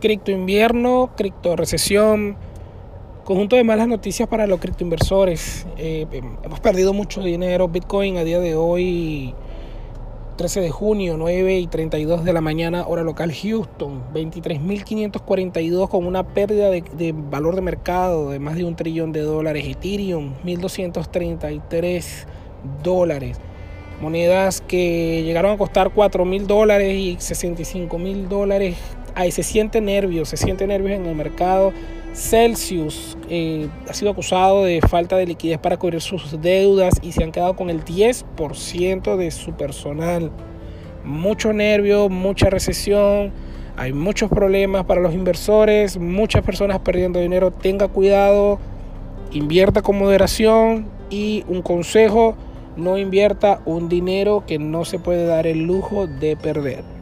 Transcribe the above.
Cripto invierno, cripto recesión, conjunto de malas noticias para los criptoinversores. Eh, hemos perdido mucho dinero. Bitcoin a día de hoy, 13 de junio, 9 y 32 de la mañana, hora local Houston, 23.542 con una pérdida de, de, valor de mercado de más de un trillón de dólares. Ethereum, 1.233 dólares. Monedas que llegaron a costar 4 mil dólares y 65 mil dólares se siente nervios, se siente nervios en el mercado. Celsius eh, ha sido acusado de falta de liquidez para cubrir sus deudas y se han quedado con el 10% de su personal. Mucho nervio, mucha recesión, hay muchos problemas para los inversores, muchas personas perdiendo dinero. Tenga cuidado, invierta con moderación y un consejo, no invierta un dinero que no se puede dar el lujo de perder.